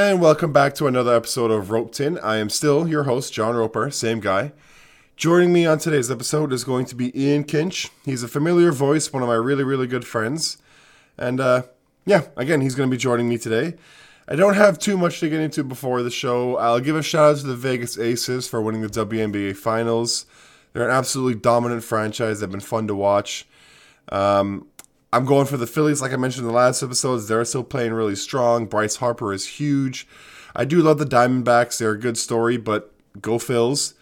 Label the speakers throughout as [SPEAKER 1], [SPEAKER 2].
[SPEAKER 1] And welcome back to another episode of Roped In. I am still your host, John Roper, same guy. Joining me on today's episode is going to be Iain Kinch. He's a familiar voice, one of my really, really good friends. And uh, yeah, again, he's going to be joining me today. I don't have too much to get into before the show. I'll give a shout out to the Vegas Aces for winning the WNBA Finals. They're an absolutely dominant franchise. They've been fun to watch. Um, I'm going for the Phillies, like I mentioned in the last episodes. They're still playing really strong. Bryce Harper is huge. I do love the Diamondbacks. They're a good story, but go Phils.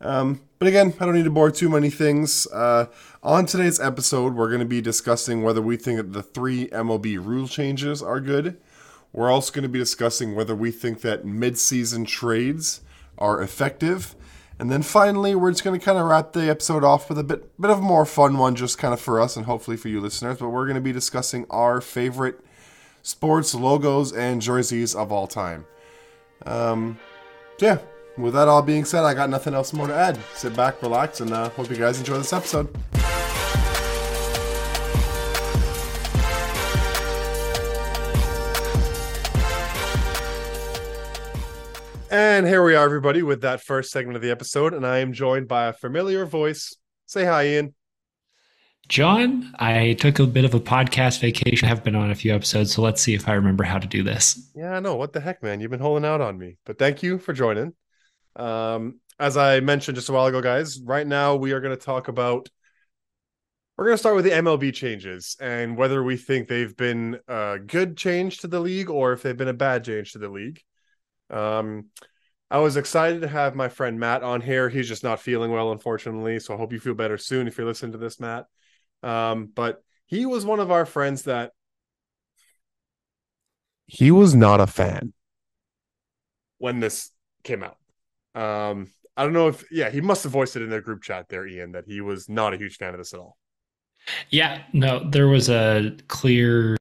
[SPEAKER 1] Um, but again, I don't need to bore too many things. Uh, on today's episode, we're going to be discussing whether we think that the three MLB rule changes are good. We're also going to be discussing whether we think that mid-season trades are effective. And then finally, we're just going to kind of wrap the episode off with a bit, bit of a more fun one, just kind of for us and hopefully for you listeners. But we're going to be discussing our favorite sports logos and jerseys of all time. Um, yeah, with that all being said, I got nothing else more to add. Sit back, relax, and uh, hope you guys enjoy this episode. And here we are, everybody, with that first segment of the episode. And I am joined by a familiar voice. Say hi, Iain.
[SPEAKER 2] John, I took a bit of a podcast vacation. I have been on a few episodes, so let's see if I remember how to do this.
[SPEAKER 1] Yeah, I know. What the heck, man? You've been holding out on me. But thank you for joining. Um, as I mentioned just a while ago, guys, right now we are going to talk about. We're going to start with the MLB changes and whether we think they've been a good change to the league or if they've been a bad change to the league. Um, I was excited to have my friend Matt on here. He's just not feeling well, unfortunately. So I hope you feel better soon if you're listening to this, Matt. Um, but he was one of our friends that he was not a fan when this came out. Um, I don't know if yeah, he must have voiced it in their group chat there, Iain, that he was not a huge fan of this at all.
[SPEAKER 2] Yeah, no, there was a clear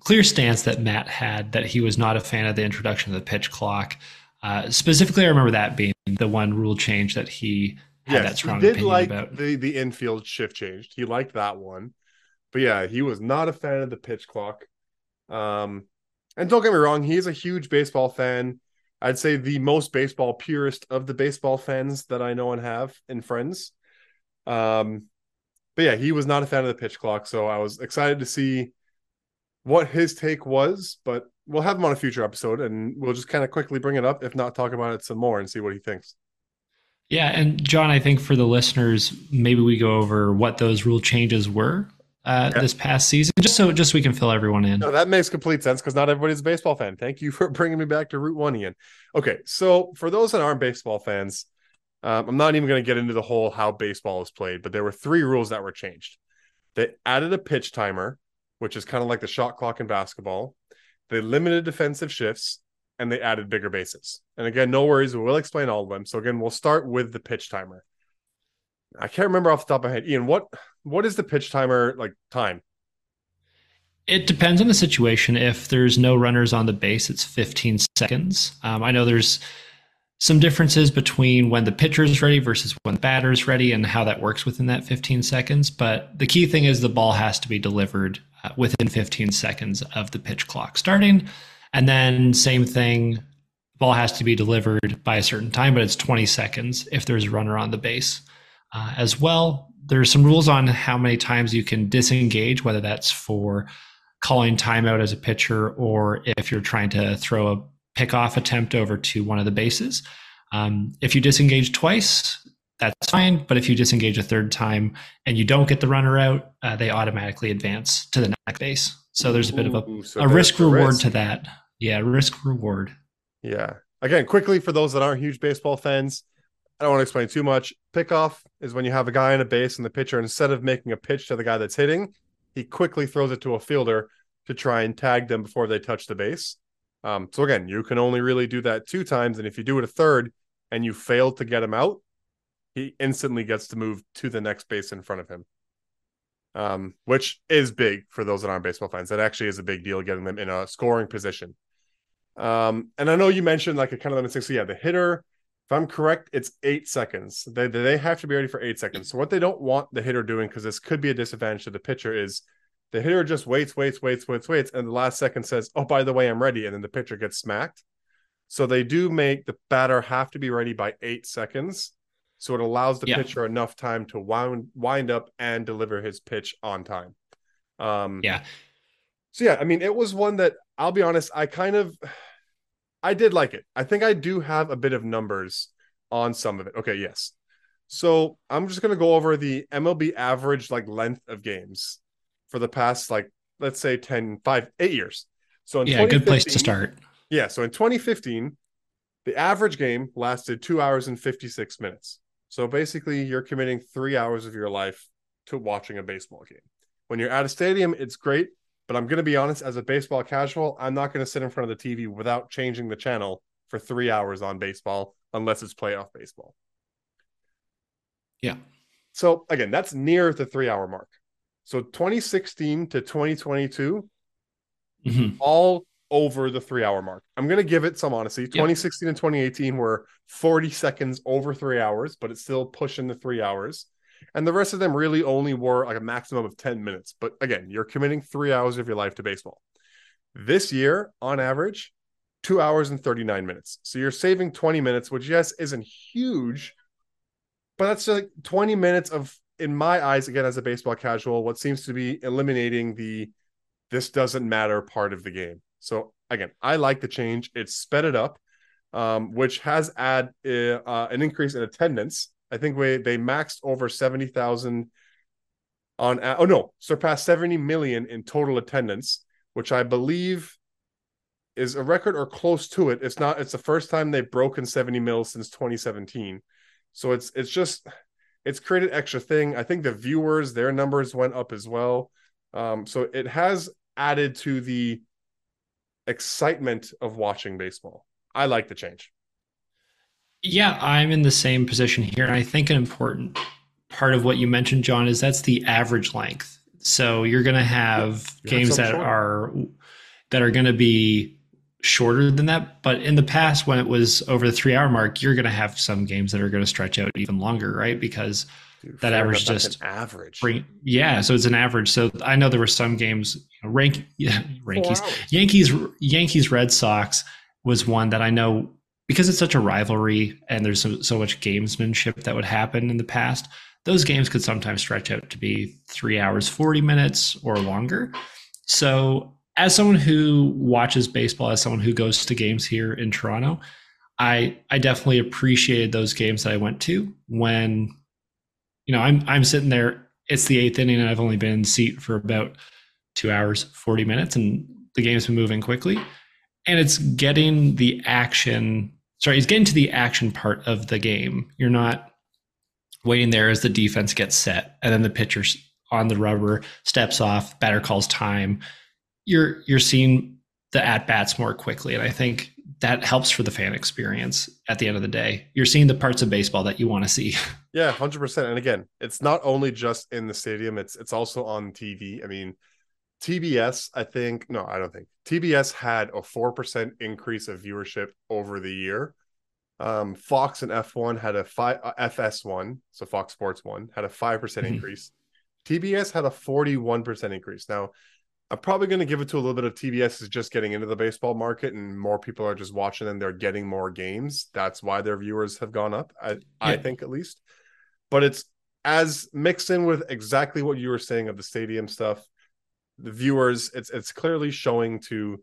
[SPEAKER 2] clear stance that Matt had that he was not a fan of the introduction of the pitch clock. Uh, specifically, I remember that being the one rule change that he had yes,
[SPEAKER 1] he did like
[SPEAKER 2] about.
[SPEAKER 1] The the infield shift changed. He liked that one, but yeah, he was not a fan of the pitch clock. Um, and don't get me wrong, he is a huge baseball fan. I'd say the most baseball purist of the baseball fans that I know and have and friends. Um, but yeah, he was not a fan of the pitch clock, so I was excited to see what his take was, but we'll have him on a future episode and we'll just kind of quickly bring it up, if not talk about it some more and see what he thinks.
[SPEAKER 2] Yeah, and John, I think for the listeners, maybe we go over what those rule changes were uh, yeah. this past season, just so just so we can fill everyone in.
[SPEAKER 1] No, that makes complete sense because not everybody's a baseball fan. Thank you for bringing me back to Route One, Iain. Okay, so for those that aren't baseball fans, um, I'm not even going to get into the whole how baseball is played, but there were three rules that were changed. They added a pitch timer which is kind of like the shot clock in basketball. They limited defensive shifts and they added bigger bases. And again, no worries, we'll explain all of them. So again, we'll start with the pitch timer. I can't remember off the top of my head. Iain, what what is the pitch timer like time?
[SPEAKER 2] It depends on the situation. If there's no runners on the base, it's 15 seconds. Um, I know there's some differences between when the pitcher is ready versus when the batter is ready and how that works within that 15 seconds. But the key thing is the ball has to be delivered uh, within 15 seconds of the pitch clock starting. And then, same thing, ball has to be delivered by a certain time, but it's 20 seconds if there's a runner on the base. Uh, as well, there's some rules on how many times you can disengage, whether that's for calling timeout as a pitcher or if you're trying to throw a pickoff attempt over to one of the bases. Um, if you disengage twice, that's fine. But if you disengage a third time and you don't get the runner out, uh, they automatically advance to the next base. So there's a bit of a, so a risk reward risk. to that. Yeah, risk reward.
[SPEAKER 1] Yeah. Again, quickly for those that aren't huge baseball fans, I don't want to explain too much. Pickoff is when you have a guy on a base and the pitcher, instead of making a pitch to the guy that's hitting, he quickly throws it to a fielder to try and tag them before they touch the base. Um, so again, you can only really do that two times, and if you do it a third and you fail to get him out, he instantly gets to move to the next base in front of him. Um, which is big for those that aren't baseball fans. That actually is a big deal getting them in a scoring position. Um, and I know you mentioned like a kind of limit six. So yeah, the hitter, if I'm correct, it's eight seconds. They they have to be ready for eight seconds. So what they don't want the hitter doing, because this could be a disadvantage to the pitcher, is the hitter just waits, waits, waits, waits, waits, and the last second says, "Oh, by the way, I'm ready," and then the pitcher gets smacked. So they do make the batter have to be ready by eight seconds. So it allows the
[SPEAKER 2] Yeah.
[SPEAKER 1] pitcher enough time to wind wind up and deliver his pitch on time. Um,
[SPEAKER 2] Yeah.
[SPEAKER 1] So yeah, I mean, it was one that I'll be honest, I kind of, I did like it. I think I do have a bit of numbers on some of it. Okay, yes. So I'm just gonna go over the MLB average like length of games for the past like let's say 10, 5, 8 years. So in
[SPEAKER 2] Yeah, good place to start.
[SPEAKER 1] yeah, so in 2015, the average game lasted two hours and 56 minutes. So basically, you're committing three hours of your life to watching a baseball game. When you're at a stadium, it's great, but I'm going to be honest, as a baseball casual, I'm not going to sit in front of the TV without changing the channel for three hours on baseball unless it's playoff baseball.
[SPEAKER 2] Yeah.
[SPEAKER 1] So again, that's near the three hour mark. So 2016 to 2022,
[SPEAKER 2] Mhm.
[SPEAKER 1] all over the three hour mark. I'm going to give it some honesty. 2016 and 2018 were 40 seconds over three hours, but it's still pushing the three hours. And the rest of them really only were like a maximum of 10 minutes. But again, you're committing three hours of your life to baseball. This year, on average, two hours and 39 minutes. So you're saving 20 minutes, which, yes, isn't huge, but that's like 20 minutes of, in my eyes, again, as a baseball casual, what seems to be eliminating the this doesn't matter part of the game. So again, I like the change. It's sped it up, um, which has had uh, uh, an increase in attendance. I think we they maxed over seventy thousand on. Oh no, surpassed seventy million in total attendance, which I believe is a record or close to it. It's not. It's the first time they've broken seventy mil since twenty seventeen. So it's it's just it's created extra thing. I think the viewers their numbers went up as well. Um, so it has added to the excitement of watching baseball. I like the change.
[SPEAKER 2] Yeah, I'm in the same position here. And I think an important part of what you mentioned, John, is that's the average length. So you're going to have
[SPEAKER 1] You
[SPEAKER 2] games that
[SPEAKER 1] shorter.
[SPEAKER 2] are that are going to be shorter than that. But in the past, when it was over the three hour mark, you're going to have some games that are going to stretch out even longer, right? Because
[SPEAKER 1] Dude,
[SPEAKER 2] That average
[SPEAKER 1] enough,
[SPEAKER 2] just
[SPEAKER 1] an average.
[SPEAKER 2] bring yeah, so it's an average. So I know there were some games, you know, rank yeah,
[SPEAKER 1] Four
[SPEAKER 2] Yankees. Yankees, Yankees, Red Sox was one that I know because it's such a rivalry and there's so, so much gamesmanship that would happen in the past. Those games could sometimes stretch out to be three hours, 40 minutes or longer. So, as someone who watches baseball, as someone who goes to games here in Toronto, I, I definitely appreciated those games that I went to when, you know, I'm, I'm sitting there, it's the eighth inning and I've only been in seat for about two hours, 40 minutes, and the game's been moving quickly. And it's getting the action, sorry, it's getting to the action part of the game. You're not waiting there as the defense gets set and then the pitcher's on the rubber, steps off, batter calls time. You're you're seeing the at bats more quickly. And I think that helps for the fan experience at the end of the day. You're seeing the parts of baseball that you want to see.
[SPEAKER 1] Yeah, hundred percent. And again, it's not only just in the stadium; it's it's also on TV. I mean, TBS. I think no, I don't think TBS had a four percent increase of viewership over the year. Um, Fox and F1 had a five uh, FS1, so Fox Sports One had a five percent
[SPEAKER 2] Mhm.
[SPEAKER 1] increase. TBS had a forty-one percent increase. Now, I'm probably going to give it to a little bit of TBS is just getting into the baseball market, and more people are just watching, and they're getting more games. That's why their viewers have gone up. I, I think at least, but it's as mixed in with exactly what you were saying of the stadium stuff. The viewers, it's it's clearly showing to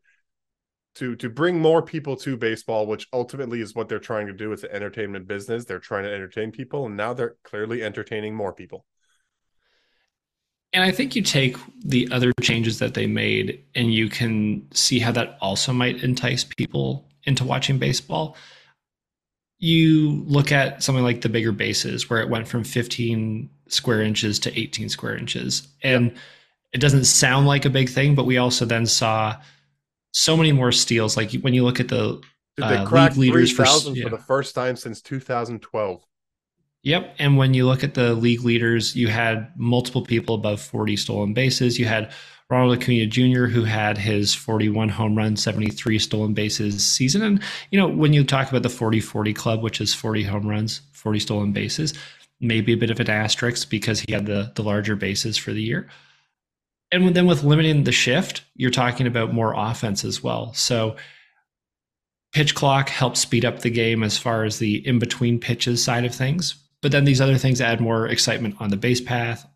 [SPEAKER 1] to to bring more people to baseball, which ultimately is what they're trying to do. It's an entertainment business. They're trying to entertain people, and now they're clearly entertaining more people.
[SPEAKER 2] And I think you take the other changes that they made and you can see how that also might entice people into watching baseball. You look at something like the bigger bases where it went from 15 square inches to 18 square inches. And it doesn't sound like a big thing, but we also then saw so many more steals. Like when you look at the
[SPEAKER 1] Dude, they
[SPEAKER 2] Uh, league leaders for-
[SPEAKER 1] 3,000 for, the first time since 2012.
[SPEAKER 2] Yep. And when you look at the league leaders, you had multiple people above 40 stolen bases. You had Ronald Acuna Jr., who had his 41 home run, 73 stolen bases season. And, you know, when you talk about the 40 40 club, which is 40 home runs, 40 stolen bases, maybe a bit of an asterisk because he had the, the larger bases for the year. And then with limiting the shift, you're talking about more offense as well. So pitch clock helps speed up the game as far as the in between pitches side of things. But then these other things add more excitement on the base path,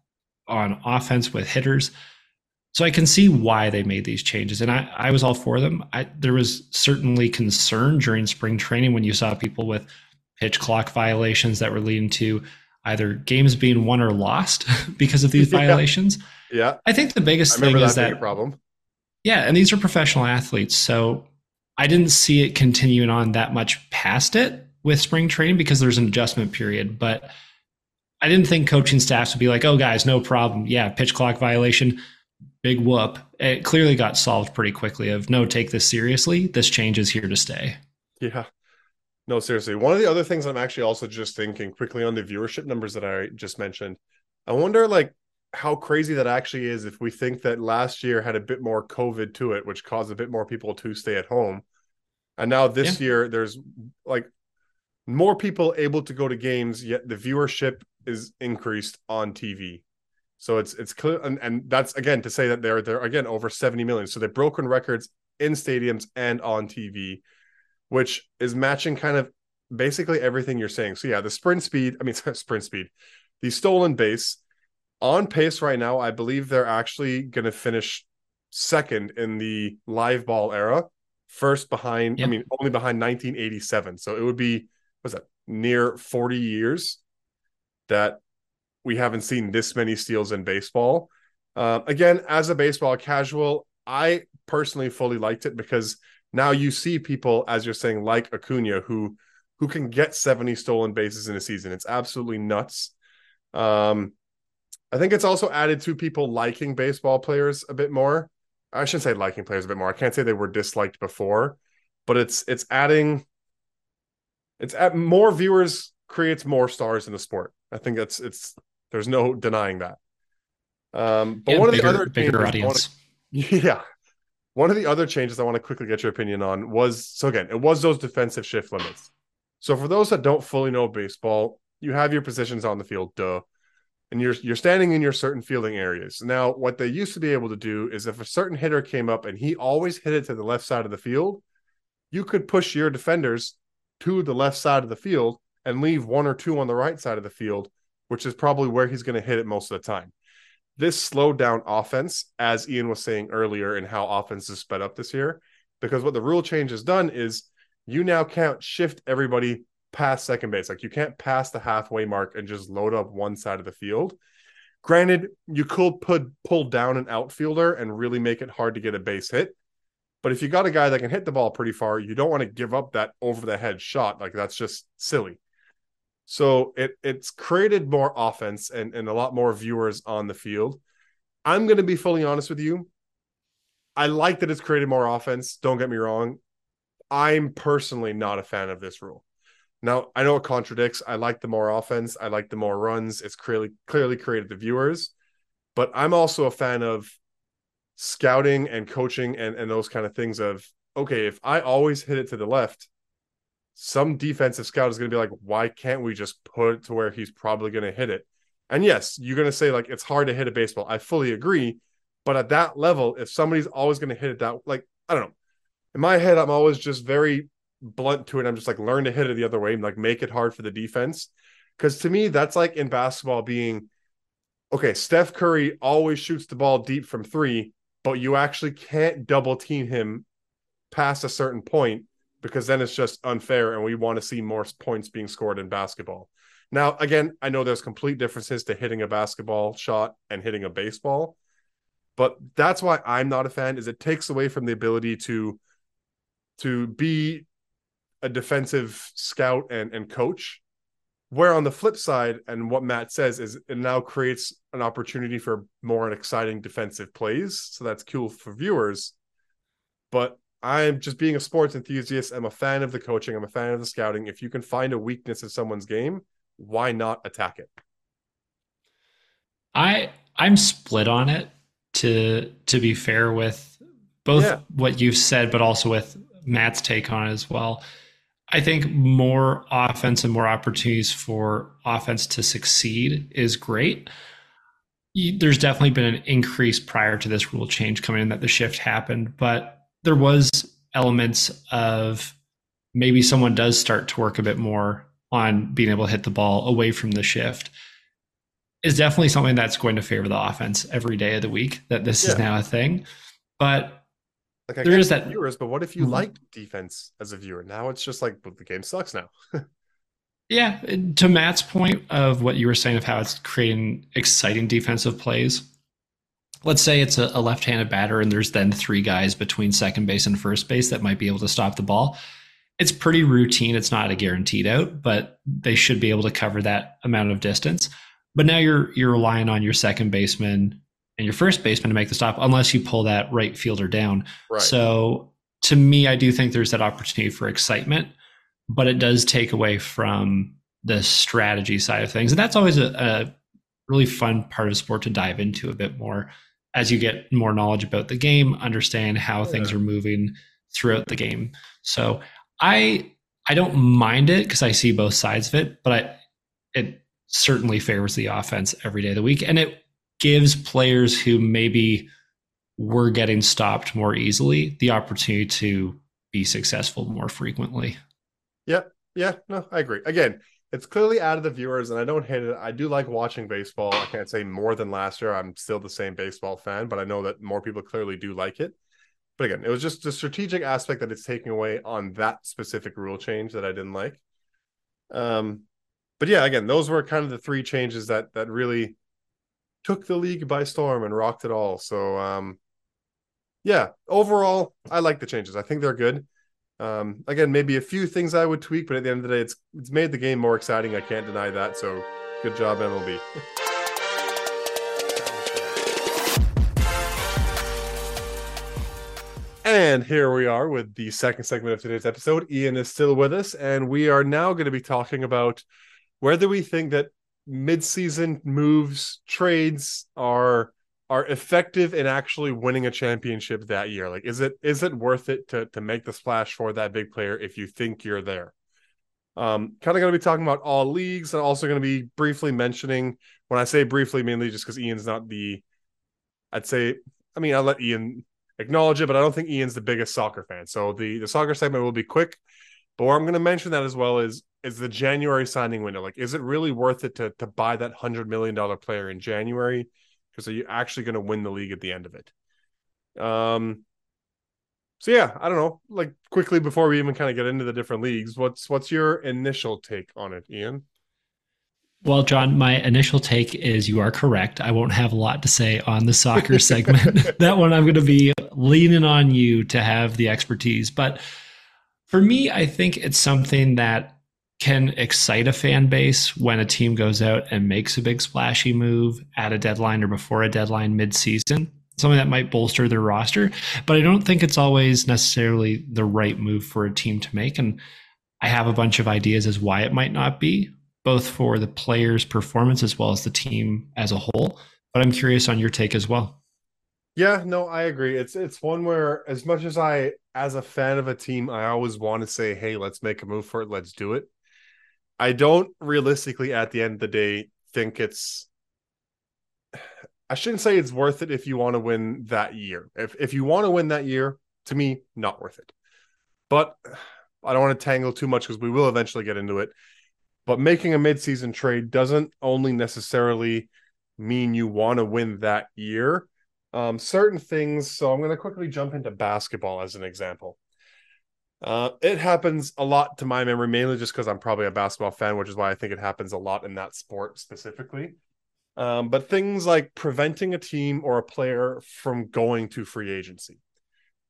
[SPEAKER 2] on offense with hitters. So I can see why they made these changes, and I, I was all for them. I, there was certainly concern during spring training when you saw people with pitch clock violations that were leading to either games being won or lost because of these
[SPEAKER 1] Yeah.
[SPEAKER 2] violations.
[SPEAKER 1] Yeah,
[SPEAKER 2] I think the biggest thing
[SPEAKER 1] remember
[SPEAKER 2] is
[SPEAKER 1] that
[SPEAKER 2] that
[SPEAKER 1] problem.
[SPEAKER 2] yeah, and these are professional athletes, so I didn't see it continuing on that much past it with spring training because there's an adjustment period, but I didn't think coaching staffs would be like, "Oh guys, no problem. Yeah, pitch clock violation, big whoop." It clearly got solved pretty quickly of, "No, take this seriously. This change is here to stay."
[SPEAKER 1] Yeah. No, seriously. One of the other things I'm actually also just thinking quickly on the viewership numbers that I just mentioned. I wonder like how crazy that actually is if we think that last year had a bit more COVID to it, which caused a bit more people to stay at home. And now this year there's like more people able to go to games, yet the viewership is increased on TV. So it's it's clear and, and that's again to say that they're they're again over 70 million. So they've broken records in stadiums and on TV which is matching kind of basically everything you're saying. So yeah, the sprint speed, I mean sprint speed, the stolen base on pace right now, I believe they're actually going to finish second in the live ball era, first behind,
[SPEAKER 2] Yep.
[SPEAKER 1] I mean only behind 1987. So it would be what's that? Near 40 years that we haven't seen this many steals in baseball. Uh, again, as a baseball casual, I personally fully liked it because now you see people, as you're saying, like Acuna, who who can get 70 stolen bases in a season. It's absolutely nuts. Um, I think it's also added to people liking baseball players a bit more. I shouldn't say liking players a bit more. I can't say they were disliked before, but it's it's adding it's at more viewers creates more stars in the sport. I think that's it's there's no denying that. Um, but one of the other
[SPEAKER 2] bigger
[SPEAKER 1] changes I wanna-
[SPEAKER 2] audience.
[SPEAKER 1] yeah. One of the other changes I want to quickly get your opinion on was so again, it was those defensive shift limits. So for those that don't fully know baseball, you have your positions on the field, duh. And you're you're standing in your certain fielding areas. Now, what they used to be able to do is if a certain hitter came up and he always hit it to the left side of the field, you could push your defenders to the left side of the field and leave one or two on the right side of the field, which is probably where he's going to hit it most of the time this slowed down offense, as Iain was saying earlier, and how offense is sped up this year. Because what the rule change has done is you now can't shift everybody past second base. Like you can't pass the halfway mark and just load up one side of the field. Granted, you could put pull down an outfielder and really make it hard to get a base hit. But if you got a guy that can hit the ball pretty far, you don't want to give up that over the head shot. Like that's just silly. So it it's created more offense and, and a lot more viewers on the field. I'm going to be fully honest with you. I like that it's created more offense. Don't get me wrong. I'm personally not a fan of this rule. Now, I know it contradicts. I like the more offense. I like the more runs. It's clearly clearly created the viewers. But I'm also a fan of scouting and coaching and, and those kind of things of okay, if I always hit it to the left, some defensive scout is going to be like, why can't we just put it to where he's probably going to hit it? And yes, you're going to say like it's hard to hit a baseball. I fully agree. But at that level, if somebody's always going to hit it that, like, I don't know. In my head, I'm always just very blunt to it. I'm just like, learn to hit it the other way and like make it hard for the defense. Because to me, that's like in basketball being okay, Steph Curry always shoots the ball deep from three, but you actually can't double team him past a certain point because then it's just unfair and we want to see more points being scored in basketball. Now, again, I know there's complete differences to hitting a basketball shot and hitting a baseball, but that's why I'm not a fan is it takes away from the ability to to be a defensive scout and and coach. Where on the flip side, and what Matt says is it now creates an opportunity for more exciting defensive plays. So that's cool for viewers. But I'm just being a sports enthusiast. I'm a fan of the coaching. I'm a fan of the scouting. If you can find a weakness in someone's game, why not attack it?
[SPEAKER 2] I I'm split on it to to be fair with both
[SPEAKER 1] Yeah.
[SPEAKER 2] what you've said, but also with Matt's take on it as well. I think more offense and more opportunities for offense to succeed is great. There's definitely been an increase prior to this rule change coming in that the shift happened, but there was elements of maybe someone does start to work a bit more on being able to hit the ball away from the shift is definitely something that's going to favor the offense every day of the week that this yeah. is now a thing but
[SPEAKER 1] like I there is that viewers but what if you mm-hmm. like defense as a viewer now it's just like the game sucks now
[SPEAKER 2] yeah to matt's point of what you were saying of how it's creating exciting defensive plays let's say it's a, a left-handed batter and there's then three guys between second base and first base that might be able to stop the ball it's pretty routine. It's not a guaranteed out, but they should be able to cover that amount of distance. But now you're you're relying on your second baseman and your first baseman to make the stop, unless you pull that right fielder down. Right. So to me, I do think there's that opportunity for excitement, but it does take away from the strategy side of things, and that's always a, a really fun part of sport to dive into a bit more as you get more knowledge about the game, understand how oh, yeah. things are moving throughout the game. So I I don't mind it because I see both sides of it, but I, it certainly favors the offense every day of the week, and it gives players who maybe were getting stopped more easily the opportunity to be successful more frequently.
[SPEAKER 1] Yeah, yeah, no, I agree. Again, it's clearly out of the viewers, and I don't hate it. I do like watching baseball. I can't say more than last year. I'm still the same baseball fan, but I know that more people clearly do like it. But again, it was just the strategic aspect that it's taking away on that specific rule change that I didn't like. Um, but yeah, again, those were kind of the three changes that that really took the league by storm and rocked it all. So um, yeah, overall, I like the changes. I think they're good. Um, again, maybe a few things I would tweak, but at the end of the day, it's it's made the game more exciting. I can't deny that. So good job, MLB. And here we are with the second segment of today's episode. Iain is still with us, and we are now going to be talking about whether we think that mid-season moves, trades are are effective in actually winning a championship that year. Like, is it is it worth it to to make the splash for that big player if you think you're there? Um, kind of going to be talking about all leagues, and also going to be briefly mentioning when I say briefly, mainly just because Iain's not the, I'd say, I mean, I'll let Iain acknowledge it, but I don't think Iain's the biggest soccer fan. So the the soccer segment will be quick. But where I'm going to mention that as well is is the January signing window. Like, is it really worth it to to buy that hundred million dollar player in January? Because are you actually going to win the league at the end of it? Um. So yeah, I don't know. Like quickly before we even kind of get into the different leagues, what's what's your initial take on it, Iain?
[SPEAKER 2] Well, John, my initial take is you are correct. I won't have a lot to say on the soccer segment. that one I'm going to be leaning on you to have the expertise. But for me, I think it's something that can excite a fan base when a team goes out and makes a big splashy move at a deadline or before a deadline mid-season. Something that might bolster their roster, but I don't think it's always necessarily the right move for a team to make. And I have a bunch of ideas as why it might not be both for the player's performance as well as the team as a whole. But I'm curious on your take as well.
[SPEAKER 1] Yeah, no, I agree. It's it's one where as much as I as a fan of a team, I always want to say, "Hey, let's make a move for it. Let's do it." I don't realistically at the end of the day think it's I shouldn't say it's worth it if you want to win that year. If if you want to win that year, to me, not worth it. But I don't want to tangle too much because we will eventually get into it. But making a midseason trade doesn't only necessarily mean you want to win that year. Um, certain things. So I'm going to quickly jump into basketball as an example. Uh, it happens a lot to my memory, mainly just because I'm probably a basketball fan, which is why I think it happens a lot in that sport specifically. Um, but things like preventing a team or a player from going to free agency.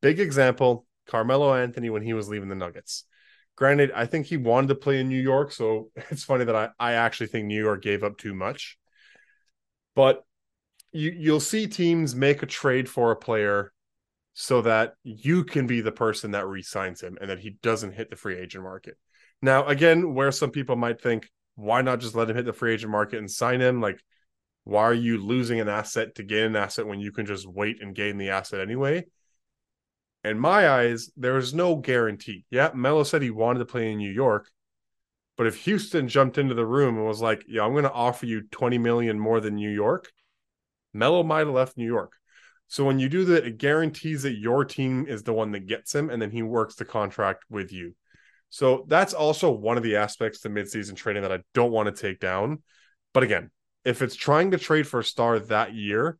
[SPEAKER 1] Big example Carmelo Anthony when he was leaving the Nuggets. Granted, I think he wanted to play in New York, so it's funny that I, I actually think New York gave up too much. But you you'll see teams make a trade for a player so that you can be the person that re-signs him and that he doesn't hit the free agent market. Now, again, where some people might think, why not just let him hit the free agent market and sign him? Like, why are you losing an asset to gain an asset when you can just wait and gain the asset anyway? in my eyes, there is no guarantee. Yeah, Melo said he wanted to play in New York, but if Houston jumped into the room and was like, "Yeah, I'm going to offer you 20 million more than New York," Melo might have left New York. So when you do that, it guarantees that your team is the one that gets him, and then he works the contract with you. So that's also one of the aspects to midseason trading that I don't want to take down. But again, if it's trying to trade for a star that year,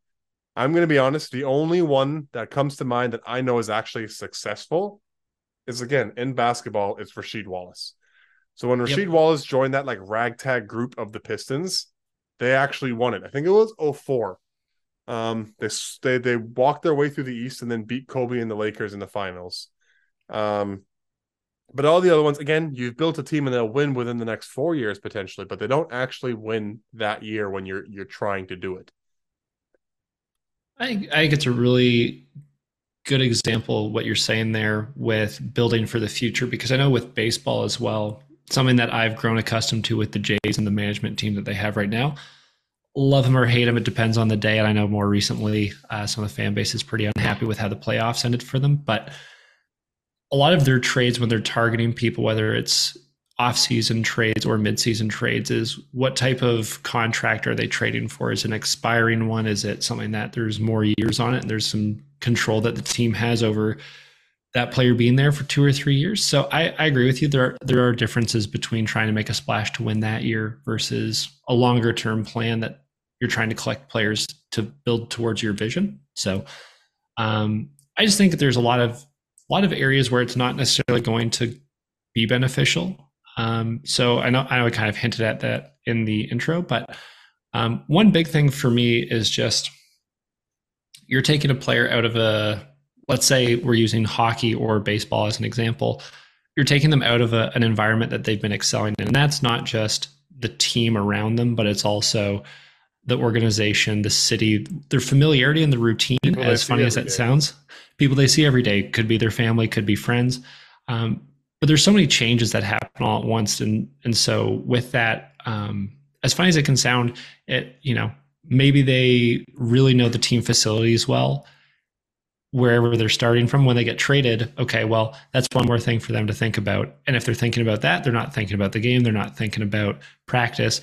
[SPEAKER 1] I'm going to be honest. The only one that comes to mind that I know is actually successful is again in basketball. It's Rasheed Wallace. So when Rasheed yep. Wallace joined that like ragtag group of the Pistons, they actually won it. I think it was 04. Um, they they they walked their way through the East and then beat Kobe and the Lakers in the finals. Um, but all the other ones, again, you've built a team and they'll win within the next four years potentially, but they don't actually win that year when you're you're trying to do it.
[SPEAKER 2] I I think it's a really good example what you're saying there with building for the future because I know with baseball as well, something that I've grown accustomed to with the Jays and the management team that they have right now. Love them or hate them, it depends on the day. And I know more recently, uh, some of the fan base is pretty unhappy with how the playoffs ended for them, but a lot of their trades when they're targeting people, whether it's off-season trades or mid-season trades, is what type of contract are they trading for? Is an expiring one? Is it something that there's more years on it and there's some control that the team has over that player being there for two or three years? So I, I agree with you. There are, there are differences between trying to make a splash to win that year versus a longer term plan that you're trying to collect players to build towards your vision. So um, I just think that there's a lot of a lot of areas where it's not necessarily going to be beneficial. Um, so I know I know I kind of hinted at that in the intro, but um, one big thing for me is just you're taking a player out of a let's say we're using hockey or baseball as an example. You're taking them out of a, an environment that they've been excelling in, and that's not just the team around them, but it's also the organization, the city, their familiarity and the routine. People as funny as that day. sounds, people they see every day could be their family, could be friends. Um, but there's so many changes that happen all at once, and and so with that, um, as funny as it can sound, it you know maybe they really know the team facilities well wherever they're starting from when they get traded okay well that's one more thing for them to think about. And if they're thinking about that they're not thinking about the game. They're not thinking about practice.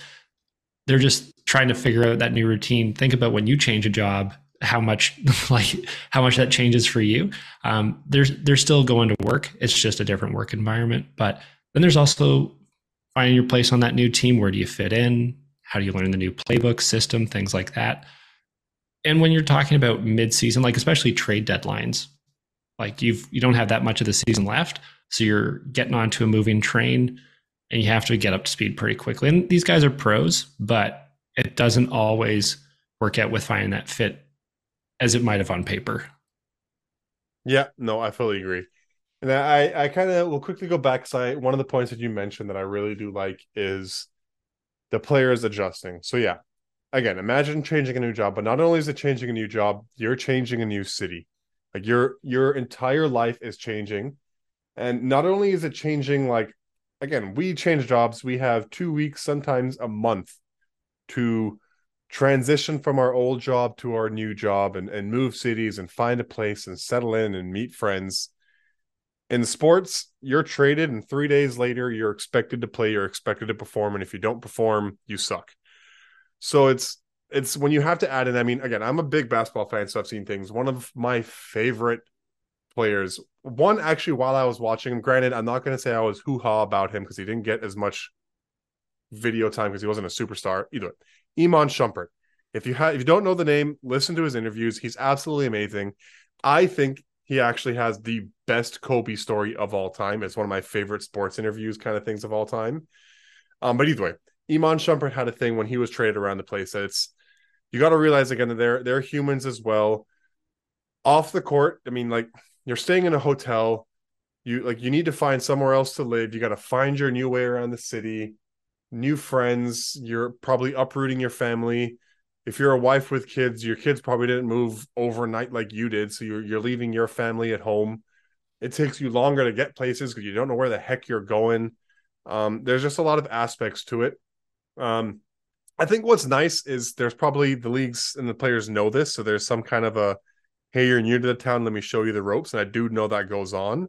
[SPEAKER 2] They're just trying to figure out that new routine. Think about when you change a job how much like how much that changes for you. Um, there's they're still going to work. It's just a different work environment. But then there's also finding your place on that new team. Where do you fit in? How do you learn the new playbook system things like that and when you're talking about mid-season like especially trade deadlines like you've you don't have that much of the season left so you're getting onto a moving train and you have to get up to speed pretty quickly. And these guys are pros, but it doesn't always work out with finding that fit as it might have on paper.
[SPEAKER 1] Yeah, no, I fully agree. And I, I kind of will quickly go back. So I, one of the points that you mentioned that I really do like is the players adjusting. So yeah, again, imagine changing a new job, but not only is it changing a new job, you're changing a new city. Like your your entire life is changing, and not only is it changing like again, we change jobs. We have two weeks, sometimes a month to transition from our old job to our new job and, and move cities and find a place and settle in and meet friends. In sports, you're traded, and three days later, you're expected to play, you're expected to perform. And if you don't perform, you suck. So it's it's when you have to add in. I mean, again, I'm a big basketball fan, so I've seen things. One of my favorite players. One actually, while I was watching him, granted, I'm not going to say I was hoo ha about him because he didn't get as much video time because he wasn't a superstar. Either Iman Shumpert. If you have, if you don't know the name, listen to his interviews. He's absolutely amazing. I think he actually has the best Kobe story of all time. It's one of my favorite sports interviews, kind of things of all time. Um, but either way, Iman Shumpert had a thing when he was traded around the place it's you got to realize again that they're they're humans as well. Off the court, I mean, like you're staying in a hotel. You like you need to find somewhere else to live. You got to find your new way around the city. New friends. You're probably uprooting your family. If you're a wife with kids your kids probably didn't move overnight like you did so you're you're leaving your family at home. It takes you longer to get places because you don't know where the heck you're going. Um, there's just a lot of aspects to it um, i think what's nice is there's probably the leagues and the players know this so there's some kind of a hey, you're new to the town, let me show you the ropes. And I do know that goes on.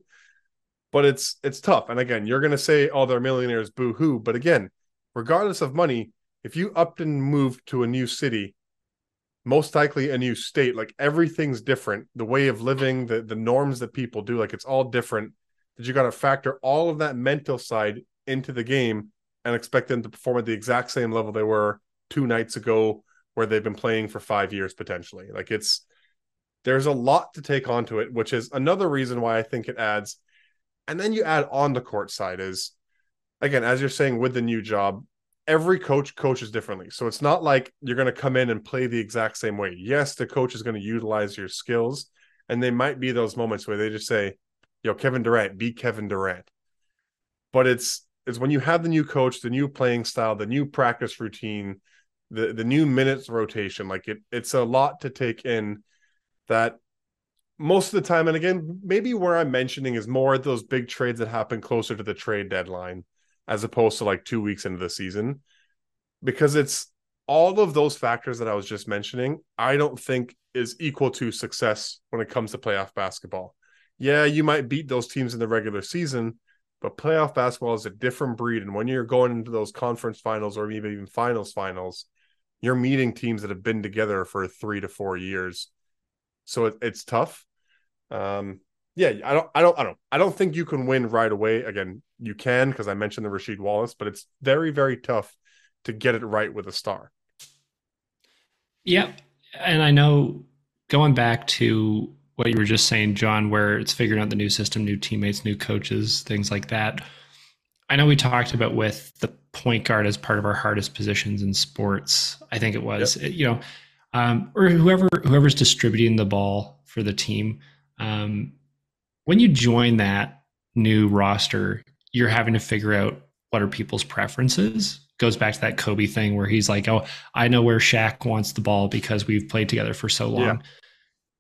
[SPEAKER 1] But it's it's tough. And again, you're gonna say, oh, they're millionaires, boo hoo. But again, regardless of money, if you upped and moved to a new city, most likely a new state, like everything's different. The way of living, the the norms that people do, like it's all different that you got to factor all of that mental side into the game and expect them to perform at the exact same level they were two nights ago where they've been playing for 5 years potentially. Like it's there's a lot to take onto it, which is another reason why I think it adds. And then you add on the court side is again, as you're saying with the new job, every coach coaches differently. So it's not like you're going to come in and play the exact same way. Yes, the coach is going to utilize your skills, and they might be those moments where they just say, "Yo, Kevin Durant, be Kevin Durant." But it's it's when you have the new coach, the new playing style, the new practice routine, the the new minutes rotation. Like it, it's a lot to take in. That most of the time, and again, maybe where I'm mentioning is more those big trades that happen closer to the trade deadline as opposed to like two weeks into the season because it's all of those factors that I was just mentioning, I don't think is equal to success when it comes to playoff basketball. Yeah, you might beat those teams in the regular season, but playoff basketball is a different breed. And when you're going into those conference finals or even even finals finals, you're meeting teams that have been together for three to four years. So it, it's tough. Um, yeah, I don't, I don't, I don't, I don't think you can win right away. Again, you can because I mentioned the Rasheed Wallace, but it's very, very tough to get it right with a star.
[SPEAKER 2] Yep, and I know going back to what you were just saying, John, where it's figuring out the new system, new teammates, new coaches, things like that. I know we talked about with the point guard as part of our hardest positions in sports. I think it was, yep. you know, um, or whoever whoever's distributing the ball for the team. Um, when you join that new roster, you're having to figure out what are people's preferences. Goes back to that Kobe thing where he's like, "Oh, I know where Shaq wants the ball because we've played together for so long." Yeah.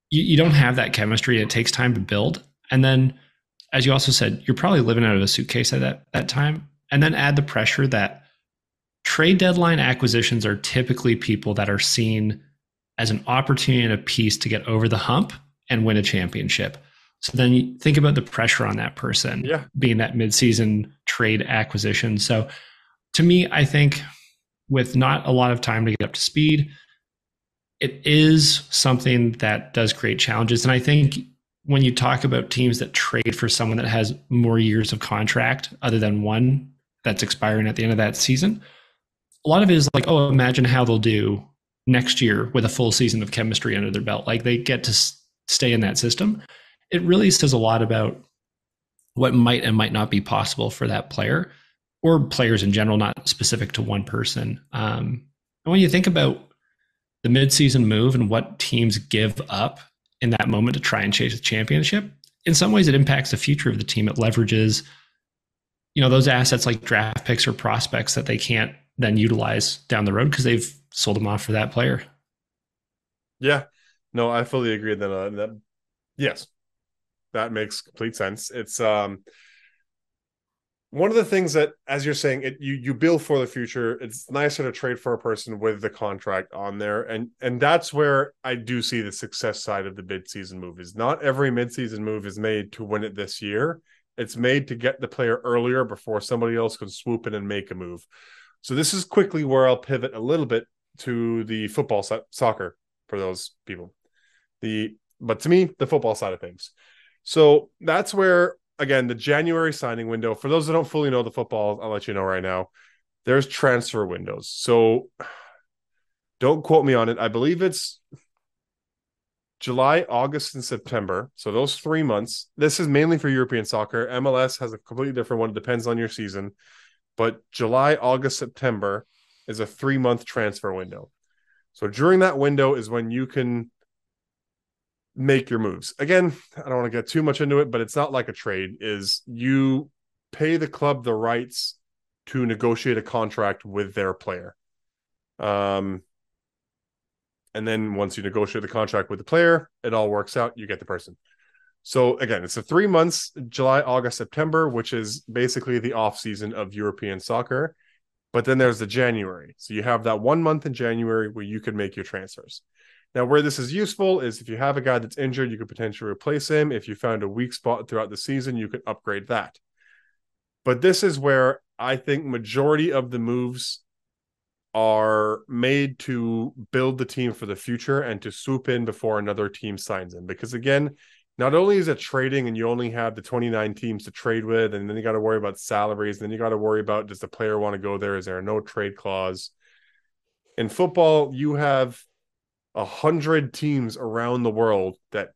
[SPEAKER 2] You, you don't have that chemistry. It takes time to build, and then, as you also said, you're probably living out of a suitcase at that that time. And then add the pressure that trade deadline acquisitions are typically people that are seen as an opportunity and a piece to get over the hump and win a championship. So then you think about the pressure on that person
[SPEAKER 1] yeah.
[SPEAKER 2] being that midseason trade acquisition. So to me, I think with not a lot of time to get up to speed, it is something that does create challenges. And I think when you talk about teams that trade for someone that has more years of contract other than one that's expiring at the end of that season, a lot of it is like, oh, imagine how they'll do next year with a full season of chemistry under their belt. Like they get to stay in that system it really says a lot about what might and might not be possible for that player or players in general, not specific to one person. Um, and when you think about the midseason move and what teams give up in that moment to try and chase a championship, in some ways it impacts the future of the team. It leverages, you know, those assets like draft picks or prospects that they can't then utilize down the road because they've sold them off for that player.
[SPEAKER 1] Yeah, no, I fully agree that, uh, that yes, that makes complete sense. It's um one of the things that as you're saying it you you build for the future it's nicer to trade for a person with the contract on there and and that's where i do see the success side of the mid-season move is not every mid-season move is made to win it this year. It's made to get the player earlier before somebody else can swoop in and make a move. So this is quickly where i'll pivot a little bit to the football so- soccer for those people. The but to me the football side of things. So that's where, again, the January signing window, for those that don't fully know the football, I'll let you know right now, there's transfer windows. So don't quote me on it. I believe it's July, August, and September. So those three months. This is mainly for European soccer. MLS has a completely different one. It depends on your season. But July, August, September is a three month transfer window. So during that window is when you can make your moves. Again, I don't want to get too much into it, but it's not like a trade is you pay the club the rights to negotiate a contract with their player. Um and then once you negotiate the contract with the player, it all works out, you get the person. So again, it's a 3 months, July, August, September, which is basically the off season of European soccer. But then there's the January. So you have that 1 month in January where you can make your transfers. Now, where this is useful is if you have a guy that's injured, you could potentially replace him. If you found a weak spot throughout the season, you could upgrade that. But this is where I think majority of the moves are made to build the team for the future and to swoop in before another team signs in. Because again, not only is it trading and you only have the 29 teams to trade with, and then you got to worry about salaries, and then you got to worry about does the player want to go there? Is there no trade clause? In football, you have a hundred teams around the world that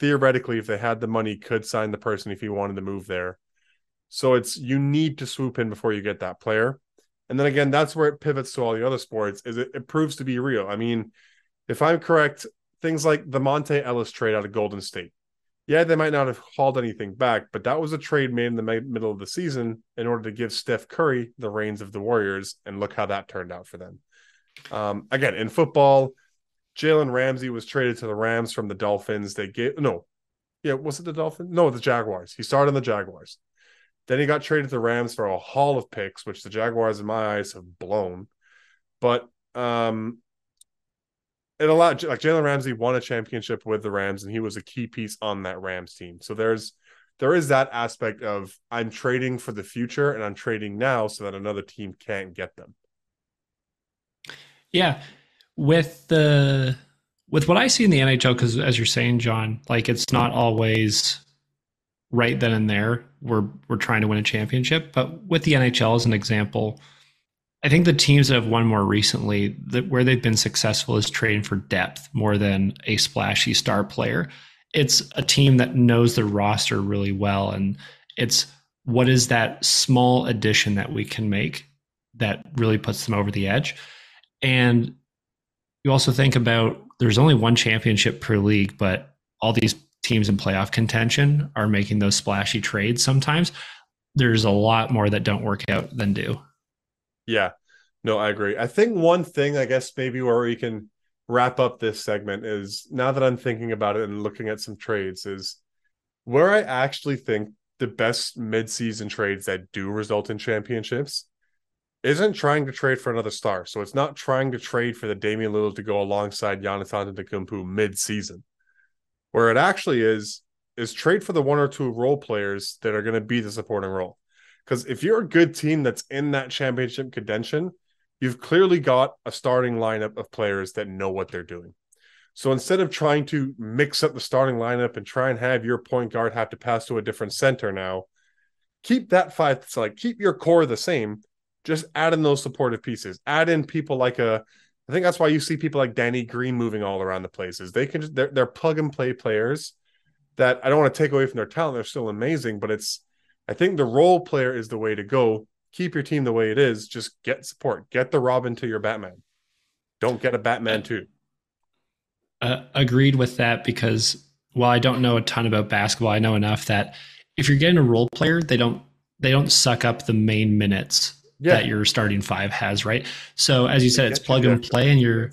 [SPEAKER 1] theoretically, if they had the money, could sign the person if he wanted to move there. So it's you need to swoop in before you get that player. And then again, that's where it pivots to all the other sports, is it, it proves to be real. I mean, if I'm correct, things like the Monta Ellis trade out of Golden State. Yeah, they might not have hauled anything back, but that was a trade made in the middle of the season in order to give Steph Curry the reins of the Warriors, and look how that turned out for them. Um, again, in football, Jalen Ramsey was traded to the Rams from the Dolphins. They gave no, yeah, was it the Dolphins? No, the Jaguars. He started in the Jaguars. Then he got traded to the Rams for a haul of picks, which the Jaguars, in my eyes, have blown. But um, it allowed like Jalen Ramsey won a championship with the Rams, and he was a key piece on that Rams team. So there's there is that aspect of I'm trading for the future, and I'm trading now so that another team can't get them.
[SPEAKER 2] Yeah, with the with what I see in the NHL, because as you're saying, John, like it's not always right then and there. We're we're trying to win a championship, but with the NHL as an example, I think the teams that have won more recently, that where they've been successful, is trading for depth more than a splashy star player. It's a team that knows their roster really well, and it's what is that small addition that we can make that really puts them over the edge. And you also think about there's only one championship per league, but all these teams in playoff contention are making those splashy trades sometimes. There's a lot more that don't work out than do.
[SPEAKER 1] Yeah. No, I agree. I think one thing, I guess, maybe where we can wrap up this segment is now that I'm thinking about it and looking at some trades, is where I actually think the best midseason trades that do result in championships isn't trying to trade for another star. So it's not trying to trade for the Damian Lillard to go alongside Giannis Antetokounmpo mid-season. Where it actually is is trade for the one or two role players that are going to be the supporting role. Because if you're a good team that's in that championship contention, you've clearly got a starting lineup of players that know what they're doing. So instead of trying to mix up the starting lineup and try and have your point guard have to pass to a different center now, keep that five. So like keep your core the same, just add in those supportive pieces. Add in people like a I think that's why you see people like Danny Green moving all around the places. They can just they're, they're plug and play players that I don't want to take away from their talent. They're still amazing, but it's I think the role player is the way to go. Keep your team the way it is. Just get support. Get the Robin to your Batman. Don't get a Batman too.
[SPEAKER 2] Uh, agreed with that because while I don't know a ton about basketball, I know enough that if you're getting a role player, they don't they don't suck up the main minutes yeah. that your starting five has, right? So as you said, it's plug and play and you're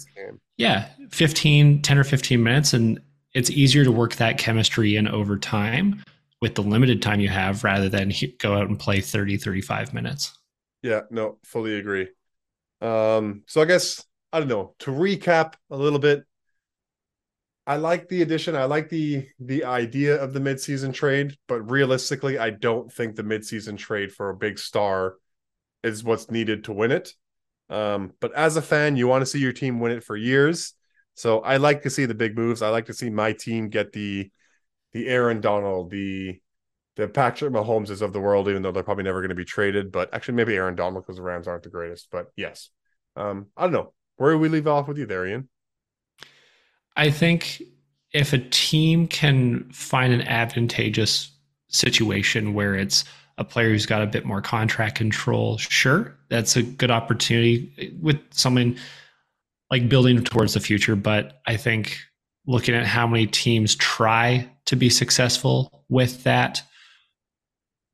[SPEAKER 2] yeah, 15, 10 or 15 minutes and it's easier to work that chemistry in over time with the limited time you have rather than go out and play 30, 35 minutes.
[SPEAKER 1] Yeah, no, fully agree. Um, so I guess I don't know, to recap a little bit, I like the addition. I like the the idea of the midseason trade, but realistically, I don't think the midseason trade for a big star is what's needed to win it. Um, but as a fan, you want to see your team win it for years. So I like to see the big moves. I like to see my team get the the Aaron Donald, the the Patrick Mahomes of the world, even though they're probably never going to be traded. But actually, maybe Aaron Donald because the Rams aren't the greatest. But yes, um, I don't know where do we leave off with you there, Iain.
[SPEAKER 2] I think if a team can find an advantageous situation where it's a player who's got a bit more contract control, sure, that's a good opportunity with someone like building towards the future. But I think looking at how many teams try to be successful with that,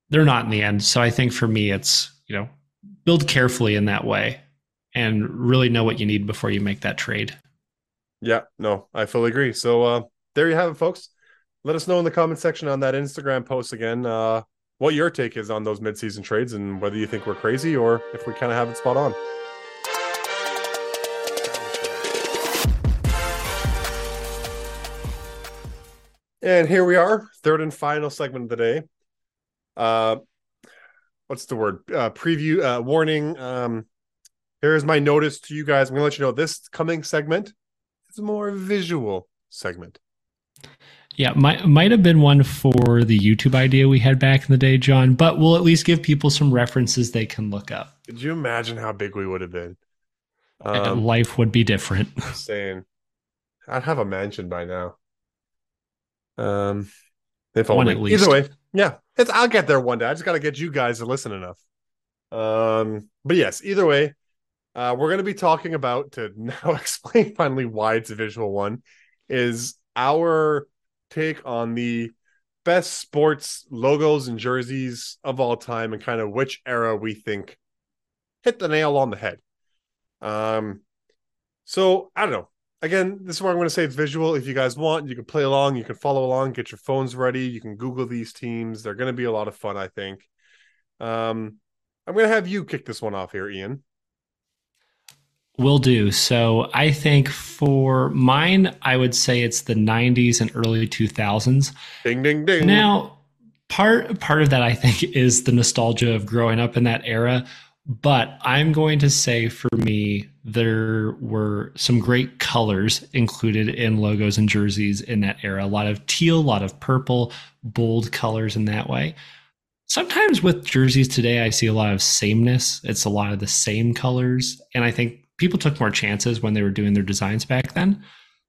[SPEAKER 2] they're not in the end. So I think for me, it's, you know, build carefully in that way and really know what you need before you make that trade.
[SPEAKER 1] Yeah, no, I fully agree. So uh, there you have it, folks. Let us know in the comment section on that Instagram post again. Uh, what your take is on those midseason trades and whether you think we're crazy or if we kind of have it spot on. And here we are, third and final segment of the day. Uh, what's the word? Uh, preview, uh, warning. Um, here's my notice to you guys. I'm gonna let you know this coming segment is a more visual segment.
[SPEAKER 2] Yeah, might might have been one for the YouTube idea we had back in the day, John. But we'll at least give people some references they can look up.
[SPEAKER 1] Could you imagine how big we would have been?
[SPEAKER 2] Um, Life would be different.
[SPEAKER 1] saying, I'd have a mansion by now. Um, if only. Either way, yeah, it's, I'll get there one day. I just got to get you guys to listen enough. Um, but yes, either way, uh, we're going to be talking about to now explain finally why it's a visual one is our take on the best sports logos and jerseys of all time and kind of which era we think hit the nail on the head. Um, so I don't know. Again, this is where I'm going to say it's visual. If you guys want, you can play along, you can follow along, get your phones ready, you can Google these teams. They're going to be a lot of fun, I think. Um, I'm going to have you kick this one off here, Iain.
[SPEAKER 2] Will do. So I think for mine, I would say it's the 90s and early 2000s.
[SPEAKER 1] Ding, ding, ding.
[SPEAKER 2] Now, part part of that I think is the nostalgia of growing up in that era. But I'm going to say for me, there were some great colors included in logos and jerseys in that era. A lot of teal, a lot of purple, bold colors in that way. Sometimes with jerseys today, I see a lot of sameness. It's a lot of the same colors. And I think people took more chances when they were doing their designs back then.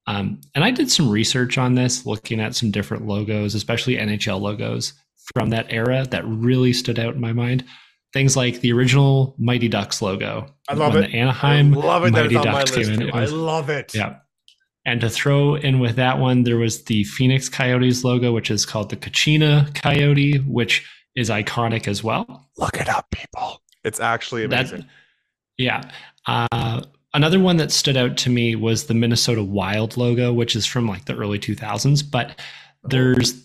[SPEAKER 2] Um, and I did some research on this, looking at some different logos, especially NHL logos from that era that really stood out in my mind. Things like the original Mighty Ducks logo.
[SPEAKER 1] I love it.
[SPEAKER 2] The Anaheim
[SPEAKER 1] I love it Mighty Ducks came in. Was, I love it.
[SPEAKER 2] Yeah. And to throw in with that one, there was the Phoenix Coyotes logo, which is called the Kachina Coyote, which is iconic as well.
[SPEAKER 1] Look it up, people. It's actually amazing. That,
[SPEAKER 2] yeah. Uh, another one that stood out to me was the Minnesota Wild logo, which is from like the early 2000s. But there's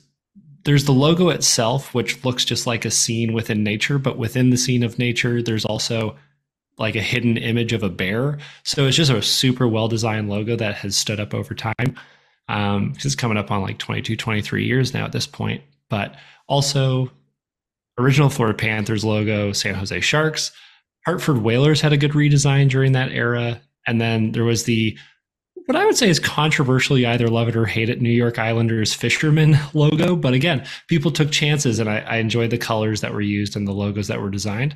[SPEAKER 2] there's the logo itself, which looks just like a scene within nature, but within the scene of nature, there's also like a hidden image of a bear. So it's just a super well designed logo that has stood up over time. Um, it's coming up on like 22, 23 years now at this point. But also, original Florida Panthers logo, San Jose Sharks, Hartford Whalers had a good redesign during that era. And then there was the what I would say is controversially either love it or hate it New York Islanders fisherman logo. But again, people took chances and I, I enjoyed the colors that were used and the logos that were designed.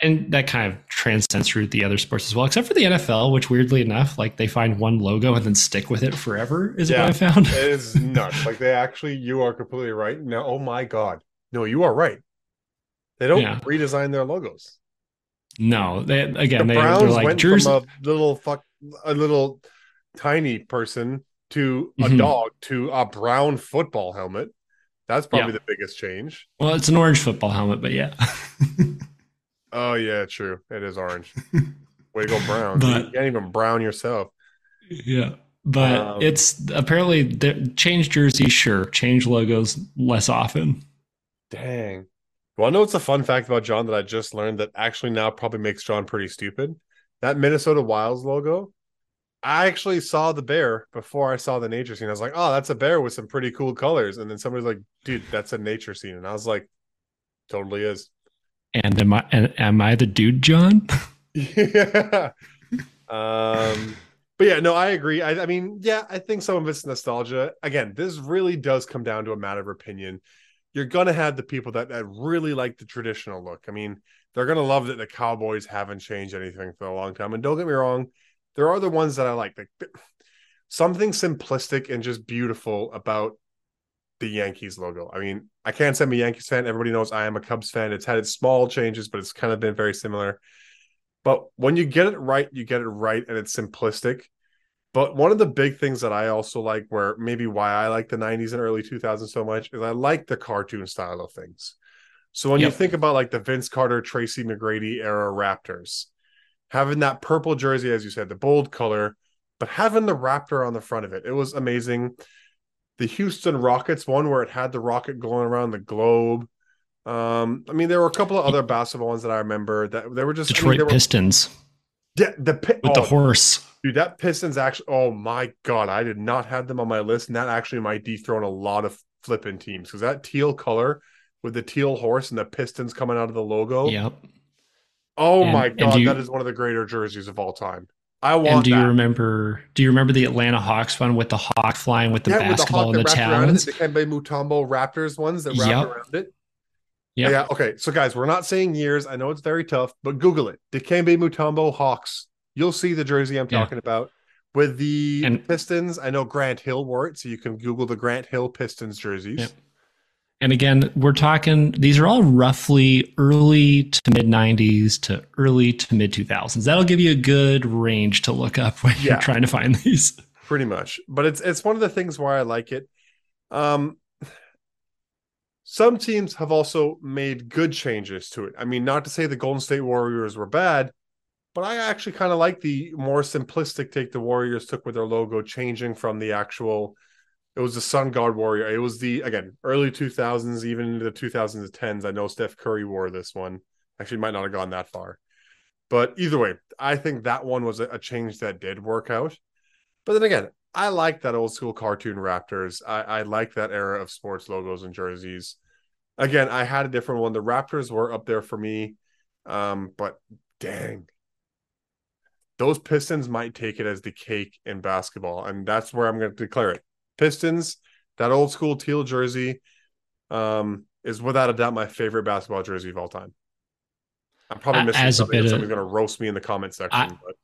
[SPEAKER 2] And that kind of transcends through the other sports as well, except for the NFL, which weirdly enough, like they find one logo and then stick with it forever, is yeah, what I found.
[SPEAKER 1] it is nuts. Like they actually, you are completely right. No, oh my God. No, you are right. They don't yeah. redesign their logos.
[SPEAKER 2] No, they again the they, are like went Jersey.
[SPEAKER 1] from a little fuck a little tiny person to a mm-hmm. dog to a brown football helmet. That's probably yeah. the biggest change.
[SPEAKER 2] Well, it's an orange football helmet, but yeah.
[SPEAKER 1] oh yeah, true. It is orange. Way to go brown. But, you can't even brown yourself.
[SPEAKER 2] Yeah. But um, it's apparently change jerseys, sure. Change logos less often.
[SPEAKER 1] Dang. Well, I know it's a fun fact about John that I just learned that actually now probably makes John pretty stupid. That Minnesota Wilds logo, I actually saw the bear before I saw the nature scene. I was like, oh, that's a bear with some pretty cool colors. And then somebody's like, dude, that's a nature scene. And I was like, totally is.
[SPEAKER 2] And am I am I the dude, John?
[SPEAKER 1] yeah. um but yeah, no, I agree. I, I mean, yeah, I think some of it's nostalgia. Again, this really does come down to a matter of opinion you're gonna have the people that, that really like the traditional look. I mean, they're gonna love that the Cowboys haven't changed anything for a long time. And don't get me wrong, there are the ones that I like. Like something simplistic and just beautiful about the Yankees logo. I mean, I can't say I'm a Yankees fan. Everybody knows I am a Cubs fan. It's had its small changes, but it's kind of been very similar. But when you get it right, you get it right, and it's simplistic. But one of the big things that I also like, where maybe why I like the 90s and early 2000s so much, is I like the cartoon style of things. So when yep. you think about like the Vince Carter, Tracy McGrady era Raptors, having that purple jersey, as you said, the bold color, but having the Raptor on the front of it, it was amazing. The Houston Rockets one where it had the rocket going around the globe. Um, I mean, there were a couple of other basketball ones that I remember that they were just
[SPEAKER 2] Detroit
[SPEAKER 1] I mean,
[SPEAKER 2] were, Pistons.
[SPEAKER 1] Yeah, the
[SPEAKER 2] with oh, the horse.
[SPEAKER 1] Dude, that Pistons actually. Oh my god, I did not have them on my list, and that actually might dethrone a lot of flipping teams because that teal color with the teal horse and the Pistons coming out of the logo.
[SPEAKER 2] Yep.
[SPEAKER 1] Oh and, my god, you, that is one of the greater jerseys of all time. I want.
[SPEAKER 2] And do
[SPEAKER 1] that.
[SPEAKER 2] you remember? Do you remember the Atlanta Hawks one with the hawk flying with the
[SPEAKER 1] yeah,
[SPEAKER 2] basketball
[SPEAKER 1] with the
[SPEAKER 2] in the
[SPEAKER 1] that wrapped around it,
[SPEAKER 2] talons?
[SPEAKER 1] the Mutombo Raptors ones that wrapped
[SPEAKER 2] Yep.
[SPEAKER 1] around it.
[SPEAKER 2] Yep.
[SPEAKER 1] Yeah. Okay. So, guys, we're not saying years. I know it's very tough, but Google it. Dikembe Mutombo Hawks. You'll see the jersey I'm
[SPEAKER 2] Yeah.
[SPEAKER 1] talking about. With the
[SPEAKER 2] And-
[SPEAKER 1] Pistons, I know Grant Hill wore it, so you can Google the Grant Hill Pistons jerseys.
[SPEAKER 2] Yep. And again, we're talking, these are all roughly early to mid 90s to early to mid 2000s. That'll give you a good range to look up when
[SPEAKER 1] Yeah.
[SPEAKER 2] you're trying to find these.
[SPEAKER 1] pretty much but it's it's one of the things why i like it um some teams have also made good changes to it. I mean not to say the golden state warriors were bad but i actually kind of like the more simplistic take the warriors took with their logo changing from the actual it was the sun god warrior. It was the again early 2000s even into the 2010s i know steph curry wore this one. Actually might not have gone that far. But either way i think that one was a, a change that did work out but then again, I like that old school cartoon Raptors. I, I like that era of sports logos and jerseys. Again, I had a different one. The Raptors were up there for me. Um, but dang. Those Pistons might take it as the cake in basketball. And that's where I'm going to declare it. Pistons, that old school teal jersey, um, is without a doubt my favorite basketball jersey of all time. I'm probably missing
[SPEAKER 2] as a
[SPEAKER 1] something.
[SPEAKER 2] bit of-
[SPEAKER 1] Somebody's going to roast me in the comment section.
[SPEAKER 2] I-
[SPEAKER 1] but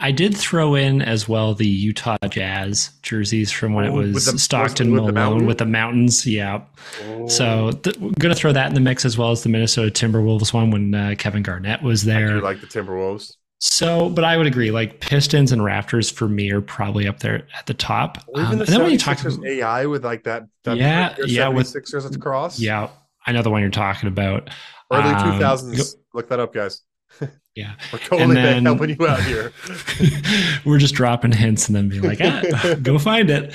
[SPEAKER 2] I did throw in as well the Utah Jazz jerseys from when
[SPEAKER 1] Oh,
[SPEAKER 2] it was
[SPEAKER 1] the-
[SPEAKER 2] Stockton
[SPEAKER 1] with the
[SPEAKER 2] Malone
[SPEAKER 1] mountain?
[SPEAKER 2] with the mountains. Yeah.
[SPEAKER 1] Oh.
[SPEAKER 2] So th- going to throw that in the mix as well as the Minnesota Timberwolves one when uh, Kevin Garnett was
[SPEAKER 1] I
[SPEAKER 2] there.
[SPEAKER 1] do like the Timberwolves.
[SPEAKER 2] So, but I would agree. Like Pistons and Raptors for me are probably up there at the top.
[SPEAKER 1] Even
[SPEAKER 2] Um,
[SPEAKER 1] the
[SPEAKER 2] and then when you talk
[SPEAKER 1] 76ers
[SPEAKER 2] about,
[SPEAKER 1] AI with like that, that
[SPEAKER 2] Yeah, yeah, with-
[SPEAKER 1] Sixers at the cross.
[SPEAKER 2] yeah, I know the one you're talking about.
[SPEAKER 1] Early
[SPEAKER 2] Um,
[SPEAKER 1] 2000s.
[SPEAKER 2] go-
[SPEAKER 1] Look that up, guys.
[SPEAKER 2] Yeah.
[SPEAKER 1] We're totally
[SPEAKER 2] then-
[SPEAKER 1] helping you out here.
[SPEAKER 2] We're just dropping hints and then being like, ah, go find it.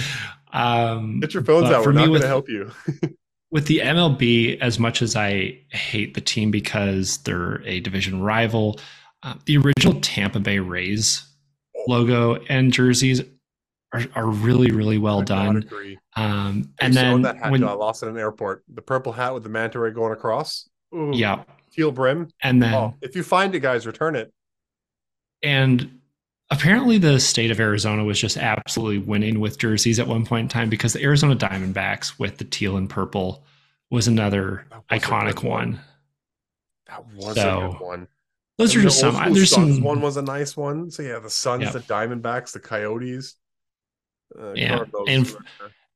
[SPEAKER 2] Um,
[SPEAKER 1] Get your phones out.
[SPEAKER 2] for
[SPEAKER 1] We're
[SPEAKER 2] me
[SPEAKER 1] not going to help you.
[SPEAKER 2] with the MLB, as much as I hate the team because they're a division rival, uh, the original Tampa Bay Rays logo and jerseys are, are really, really well
[SPEAKER 1] I
[SPEAKER 2] done.
[SPEAKER 1] agree.
[SPEAKER 2] Um, and
[SPEAKER 1] used to own
[SPEAKER 2] then
[SPEAKER 1] that hat
[SPEAKER 2] when,
[SPEAKER 1] I lost it in an airport. The purple hat with the manta ray going across. Ooh,
[SPEAKER 2] yeah,
[SPEAKER 1] Teal brim.
[SPEAKER 2] and then
[SPEAKER 1] Oh, if you find it, guys, return it.
[SPEAKER 2] and apparently the state of Arizona was just absolutely winning with jerseys at one point in time because the Arizona Diamondbacks with the teal and purple was another
[SPEAKER 1] was
[SPEAKER 2] iconic
[SPEAKER 1] one.
[SPEAKER 2] one.
[SPEAKER 1] That was
[SPEAKER 2] So,
[SPEAKER 1] a good one.
[SPEAKER 2] Those
[SPEAKER 1] And
[SPEAKER 2] are just some. There's
[SPEAKER 1] Suns
[SPEAKER 2] some.
[SPEAKER 1] one was a nice one. So yeah, the Suns,
[SPEAKER 2] Yep.
[SPEAKER 1] the Diamondbacks, the Coyotes. Uh,
[SPEAKER 2] Yeah, and-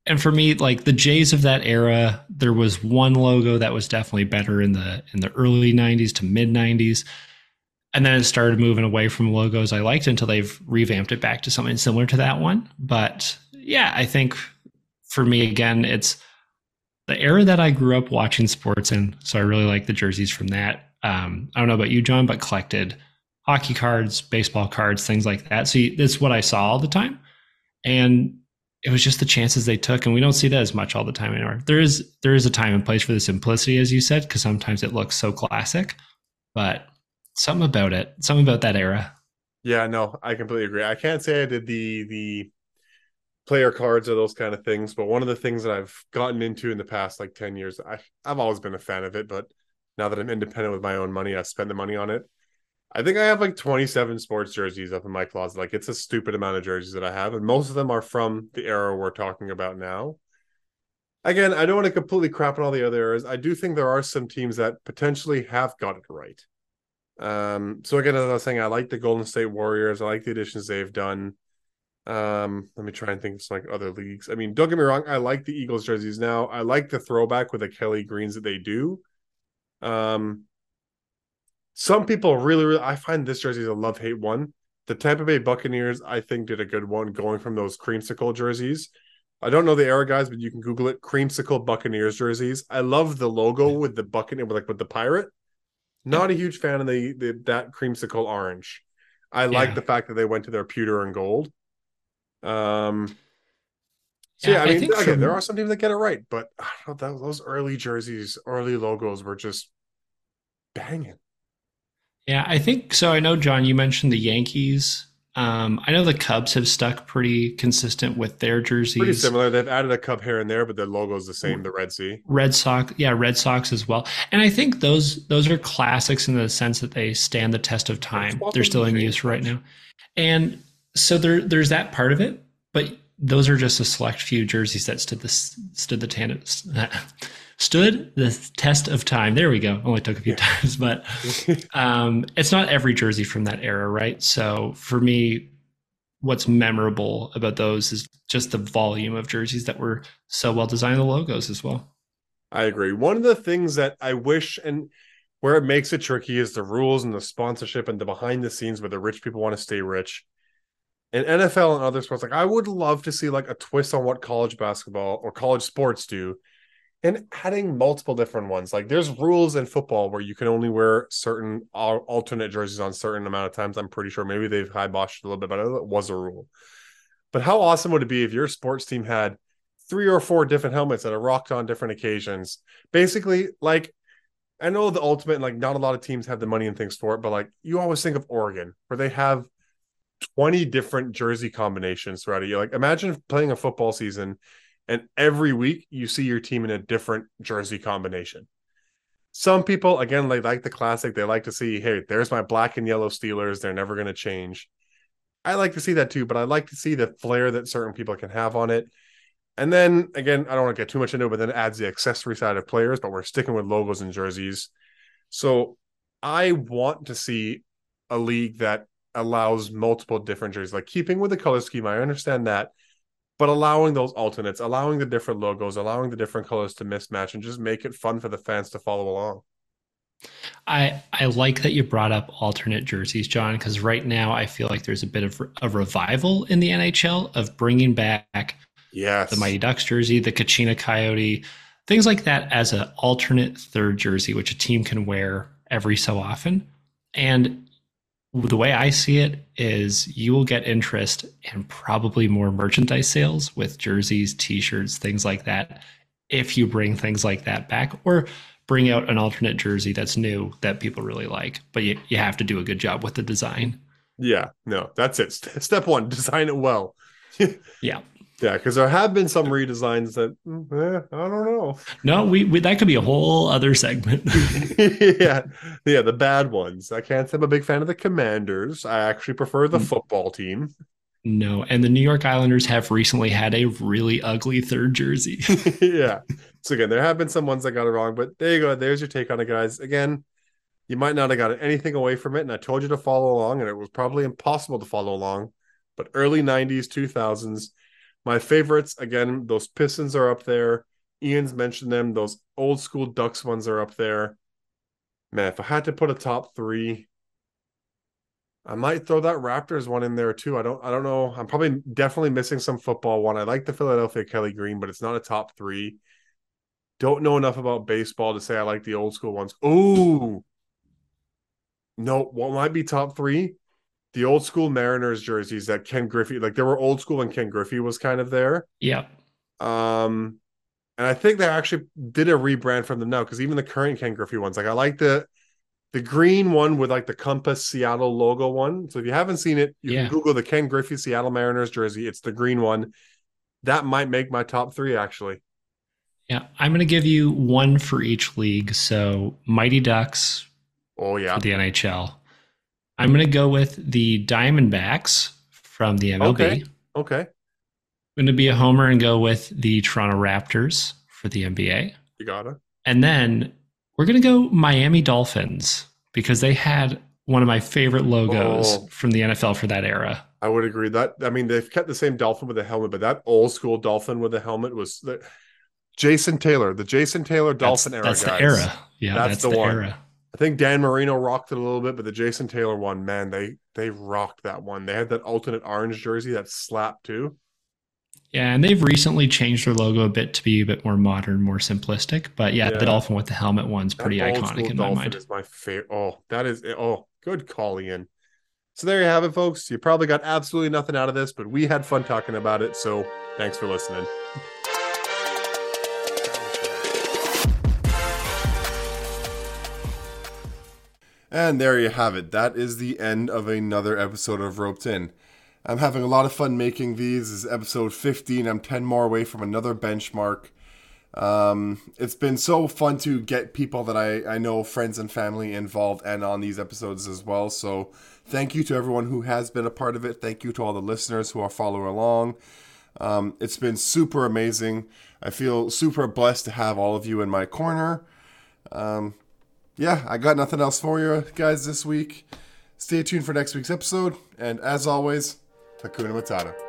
[SPEAKER 2] and for me like the jays of that era there was one logo that was definitely better in the in the early 90s to mid 90s and then it started moving away from logos i liked until they've revamped it back to something similar to that one. But yeah i think for me again it's the era that i grew up watching sports in so i really like the jerseys from that. Um, i don't know about you john but collected hockey cards baseball cards things like that. So that's what i saw all the time. And it was just the chances they took and we don't see that as much all the time anymore there is there is a time and place for the simplicity as you said because sometimes it looks so classic but something about it something about that era
[SPEAKER 1] Yeah, no, I completely agree. I can't say I did the the player cards or those kind of things, but one of the things that I've gotten into in the past like 10 years, I I've always been a fan of it, but now that I'm independent with my own money, I spend the money on it. I think I have like 27 sports jerseys up in my closet. Like it's a stupid amount of jerseys that I have, and most of them are from the era we're talking about now. Again, I don't want to completely crap on all the other eras. I do think there are some teams that potentially have got it right. Um, so again, as I was saying, I like the Golden State Warriors. I like the additions they've done. Um, let me try and think of some like other leagues. I mean, don't get me wrong, I like the Eagles jerseys now. I like the throwback with the Kelly greens that they do. Um, some people really, really I find this jersey is a love-hate one. The Tampa Bay Buccaneers, I think, did a good one going from those creamsicle jerseys. I don't know the era, guys, but you can Google it. Creamsicle Buccaneers jerseys. I love the logo with the buccaneer, like with the pirate. Not a huge fan of the, the that creamsicle orange. I like the fact that they went to their pewter and gold. Um. So
[SPEAKER 2] Yeah,
[SPEAKER 1] yeah, I
[SPEAKER 2] I
[SPEAKER 1] mean,
[SPEAKER 2] from-
[SPEAKER 1] there are some teams that get it right, but I don't know, those early jerseys, early logos were just banging.
[SPEAKER 2] Yeah i think so i know john you mentioned the yankees um, i know the cubs have stuck pretty consistent with their jerseys
[SPEAKER 1] Pretty similar. They've added a cub here and there, but their logo's the same. The Red Sea.
[SPEAKER 2] Red Sox, yeah, Red Sox as well. And I think those those are classics in the sense that they stand the test of time. They're still in use right now. And so there there's that part of it, but those are just a select few jerseys that stood the stood the tan, stood the test of time. There we go. Only took a few times, but um, it's not every jersey from that era, right? So for me, what's memorable about those is just the volume of jerseys that were so well designed, the logos as well.
[SPEAKER 1] I agree. One of the things that I wish and where it makes it tricky is the rules and the sponsorship and the behind the scenes where the rich people want to stay rich. In NFL and other sports, like I would love to see like a twist on what college basketball or college sports do and adding multiple different ones. Like there's rules in football where you can only wear certain alternate jerseys on certain amount of times. I'm pretty sure maybe they've high botched a little bit, but it was a rule. But how awesome would it be if your sports team had three or four different helmets that are rocked on different occasions? Basically, like I know the ultimate, like not a lot of teams have the money and things for it, but like you always think of Oregon where they have 20 different jersey combinations throughout a year. Like imagine playing a football season and every week you see your team in a different jersey combination. Some people, again, they like the classic. They like to see, hey, there's my black and yellow Steelers. They're never going to change. I like to see that too, but I like to see the flair that certain people can have on it. And then again, I don't want to get too much into it, but then it adds the accessory side of players, but we're sticking with logos and jerseys. So I want to see a league that allows multiple different jerseys, like keeping with the color scheme. I understand that but allowing those alternates, allowing the different logos, allowing the different colors to mismatch and just make it fun for the fans to follow along.
[SPEAKER 2] I I like that you brought up alternate jerseys, John, because right now I feel like there's a bit of a revival in the NHL of bringing back
[SPEAKER 1] yes.
[SPEAKER 2] the Mighty Ducks jersey, the Kachina Coyote, things like that as an alternate third jersey, which a team can wear every so often. And the way I see it is you will get interest and probably more merchandise sales with jerseys, t-shirts, things like that if you bring things like that back or bring out an alternate jersey that's new that people really like. But you, you have to do a good job with the design.
[SPEAKER 1] Yeah, no, that's it. Step one, design it well.
[SPEAKER 2] yeah.
[SPEAKER 1] Yeah, because there have been some redesigns that mm, eh, I don't know.
[SPEAKER 2] No, we, we, that could be a whole other segment.
[SPEAKER 1] yeah, yeah, the bad ones. I can't say I'm a big fan of the Commanders. I actually prefer the mm. football team.
[SPEAKER 2] No, and the New York Islanders have recently had a really ugly third jersey.
[SPEAKER 1] yeah. So again, there have been some ones that got it wrong, but there you go. There's your take on it, guys. Again, you might not have got anything away from it, and I told you to follow along, and it was probably impossible to follow along. But early '90s, 2000s my favorites, again, those Pistons are up there. Iain's mentioned them. Those old school Ducks ones are up there. Man, if I had to put a top three, I might throw that Raptors one in there too. I don't I don't know. I'm probably definitely missing some football one. I like the Philadelphia Kelly Green, but it's not a top three. Don't know enough about baseball to say I like the old school ones. Ooh. No, what might be top three? The old school Mariners jerseys that Ken Griffey, like they were old school and Ken Griffey was kind of there.
[SPEAKER 2] Yeah.
[SPEAKER 1] Um, and I think they actually did a rebrand from them now because even the current Ken Griffey ones, like I like the the green one with like the Compass Seattle logo one. So if you haven't seen it, you yeah. can Google the Ken Griffey Seattle Mariners jersey. It's the green one. That might make my top three actually.
[SPEAKER 2] Yeah, I'm going to give you one for each league. So Mighty Ducks.
[SPEAKER 1] Oh yeah,
[SPEAKER 2] for the NHL. I'm going to go with the Diamondbacks from the MLB.
[SPEAKER 1] Okay. Okay.
[SPEAKER 2] I'm going to be a homer and go with the Toronto Raptors for the NBA.
[SPEAKER 1] You got it.
[SPEAKER 2] And then we're going to go Miami Dolphins because they had one of my favorite logos oh, from the NFL for that era.
[SPEAKER 1] I would agree that I mean they've kept the same dolphin with the helmet, but that old school dolphin with the helmet was the Jason Taylor, the Jason Taylor dolphin
[SPEAKER 2] that's,
[SPEAKER 1] era.
[SPEAKER 2] That's guys. the era. Yeah, that's, that's the, the, one. Era.
[SPEAKER 1] I think Dan Marino rocked it a little bit, but the Jason Taylor one, man, they they rocked that one. They had that alternate orange jersey that slapped too.
[SPEAKER 2] Yeah, and they've recently changed their logo a bit to be a bit more modern, more simplistic. But yeah, yeah. the dolphin with the helmet one's pretty iconic in my mind.
[SPEAKER 1] Is my favorite. Oh, that is oh, good call, Iain. So there you have it, folks. You probably got absolutely nothing out of this, but we had fun talking about it. So thanks for listening. And there you have it. That is the end of another episode of Roped In. I'm having a lot of fun making these. This is episode 15. I'm 10 more away from another benchmark. Um, it's been so fun to get people that I, I know, friends and family involved and on these episodes as well. So thank you to everyone who has been a part of it. Thank you to all the listeners who are following along. Um, it's been super amazing. I feel super blessed to have all of you in my corner. Um, yeah, I got nothing else for you guys this week. Stay tuned for next week's episode. And as always, Hakuna Matata.